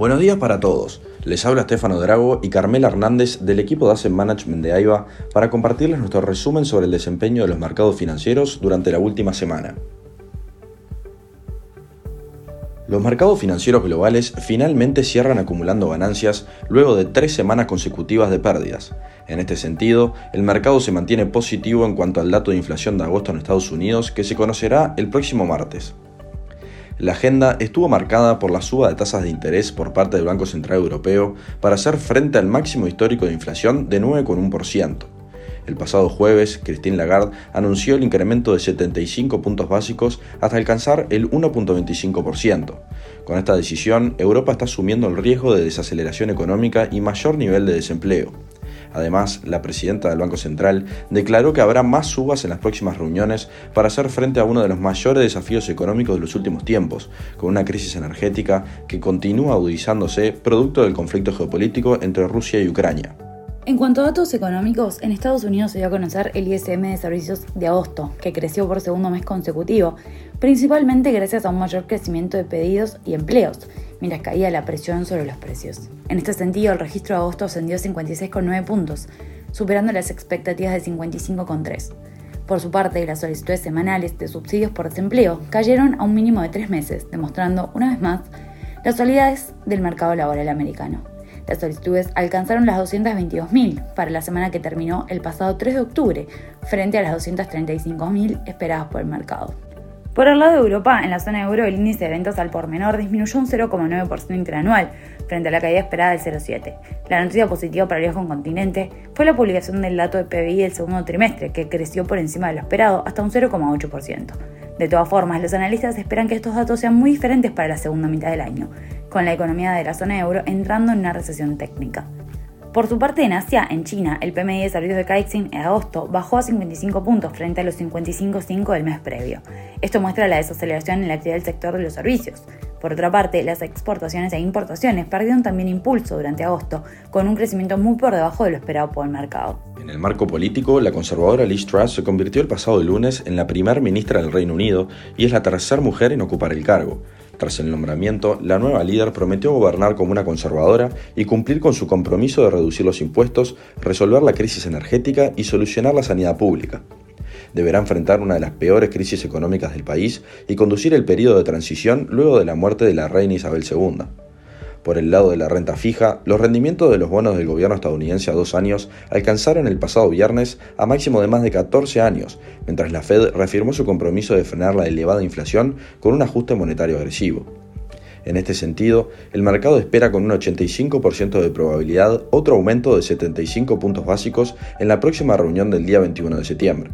Buenos días para todos. Les habla Estefano Drago y Carmela Hernández del equipo de Asset Management de AIBA para compartirles nuestro resumen sobre el desempeño de los mercados financieros durante la última semana. Los mercados financieros globales finalmente cierran acumulando ganancias luego de tres semanas consecutivas de pérdidas. En este sentido, el mercado se mantiene positivo en cuanto al dato de inflación de agosto en Estados Unidos que se conocerá el próximo martes. La agenda estuvo marcada por la suba de tasas de interés por parte del Banco Central Europeo para hacer frente al máximo histórico de inflación de 9,1%. El pasado jueves, Christine Lagarde anunció el incremento de 75 puntos básicos hasta alcanzar el 1.25%. Con esta decisión, Europa está asumiendo el riesgo de desaceleración económica y mayor nivel de desempleo. Además, la presidenta del Banco Central declaró que habrá más subas en las próximas reuniones para hacer frente a uno de los mayores desafíos económicos de los últimos tiempos, con una crisis energética que continúa agudizándose producto del conflicto geopolítico entre Rusia y Ucrania. En cuanto a datos económicos, en Estados Unidos se dio a conocer el ISM de servicios de agosto, que creció por segundo mes consecutivo, principalmente gracias a un mayor crecimiento de pedidos y empleos, mientras caía la presión sobre los precios. En este sentido, el registro de agosto ascendió 56,9 puntos, superando las expectativas de 55,3. Por su parte, las solicitudes semanales de subsidios por desempleo cayeron a un mínimo de tres meses, demostrando una vez más las solidez del mercado laboral americano. Las solicitudes alcanzaron las 222.000 para la semana que terminó el pasado 3 de octubre, frente a las 235.000 esperadas por el mercado. Por el lado de Europa, en la zona euro el índice de ventas al por menor disminuyó un 0,9% interanual, frente a la caída esperada del 0,7. La noticia positiva para el viejo continente fue la publicación del dato de PBI del segundo trimestre, que creció por encima de lo esperado hasta un 0,8%. De todas formas, los analistas esperan que estos datos sean muy diferentes para la segunda mitad del año, con la economía de la zona euro entrando en una recesión técnica. Por su parte, en Asia, en China, el PMI de servicios de Caixin en agosto bajó a 55 puntos frente a los 55,5 del mes previo. Esto muestra la desaceleración en la actividad del sector de los servicios. Por otra parte, las exportaciones e importaciones perdieron también impulso durante agosto, con un crecimiento muy por debajo de lo esperado por el mercado. En el marco político, la conservadora Liz Truss se convirtió el pasado lunes en la primer ministra del Reino Unido y es la tercera mujer en ocupar el cargo. Tras el nombramiento, la nueva líder prometió gobernar como una conservadora y cumplir con su compromiso de reducir los impuestos, resolver la crisis energética y solucionar la sanidad pública. Deberá enfrentar una de las peores crisis económicas del país y conducir el periodo de transición luego de la muerte de la reina Isabel II. Por el lado de la renta fija, los rendimientos de los bonos del gobierno estadounidense a dos años alcanzaron el pasado viernes a máximo de más de 14 años, mientras la Fed reafirmó su compromiso de frenar la elevada inflación con un ajuste monetario agresivo. En este sentido, el mercado espera con un 85% de probabilidad otro aumento de 75 puntos básicos en la próxima reunión del día 21 de septiembre.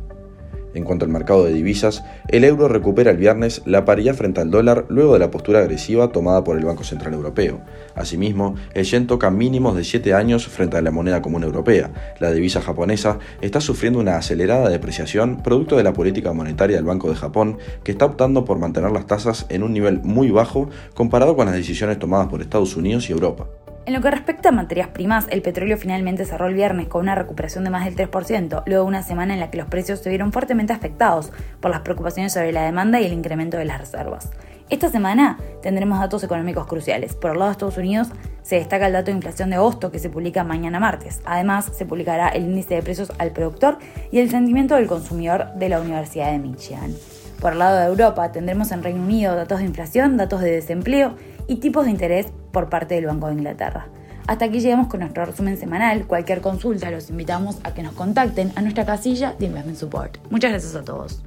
En cuanto al mercado de divisas, el euro recupera el viernes la paridad frente al dólar luego de la postura agresiva tomada por el Banco Central Europeo. Asimismo, el yen toca mínimos de 7 años frente a la moneda común europea. La divisa japonesa está sufriendo una acelerada depreciación producto de la política monetaria del Banco de Japón, que está optando por mantener las tasas en un nivel muy bajo comparado con las decisiones tomadas por Estados Unidos y Europa. En lo que respecta a materias primas, el petróleo finalmente cerró el viernes con una recuperación de más del 3%, luego de una semana en la que los precios se vieron fuertemente afectados por las preocupaciones sobre la demanda y el incremento de las reservas. Esta semana tendremos datos económicos cruciales. Por el lado de Estados Unidos se destaca el dato de inflación de agosto que se publica mañana martes. Además, se publicará el índice de precios al productor y el sentimiento del consumidor de la Universidad de Michigan. Por el lado de Europa tendremos en Reino Unido datos de inflación, datos de desempleo y tipos de interés por parte del Banco de Inglaterra. Hasta aquí llegamos con nuestro resumen semanal. Cualquier consulta los invitamos a que nos contacten a nuestra casilla de Investment Support. Muchas gracias a todos.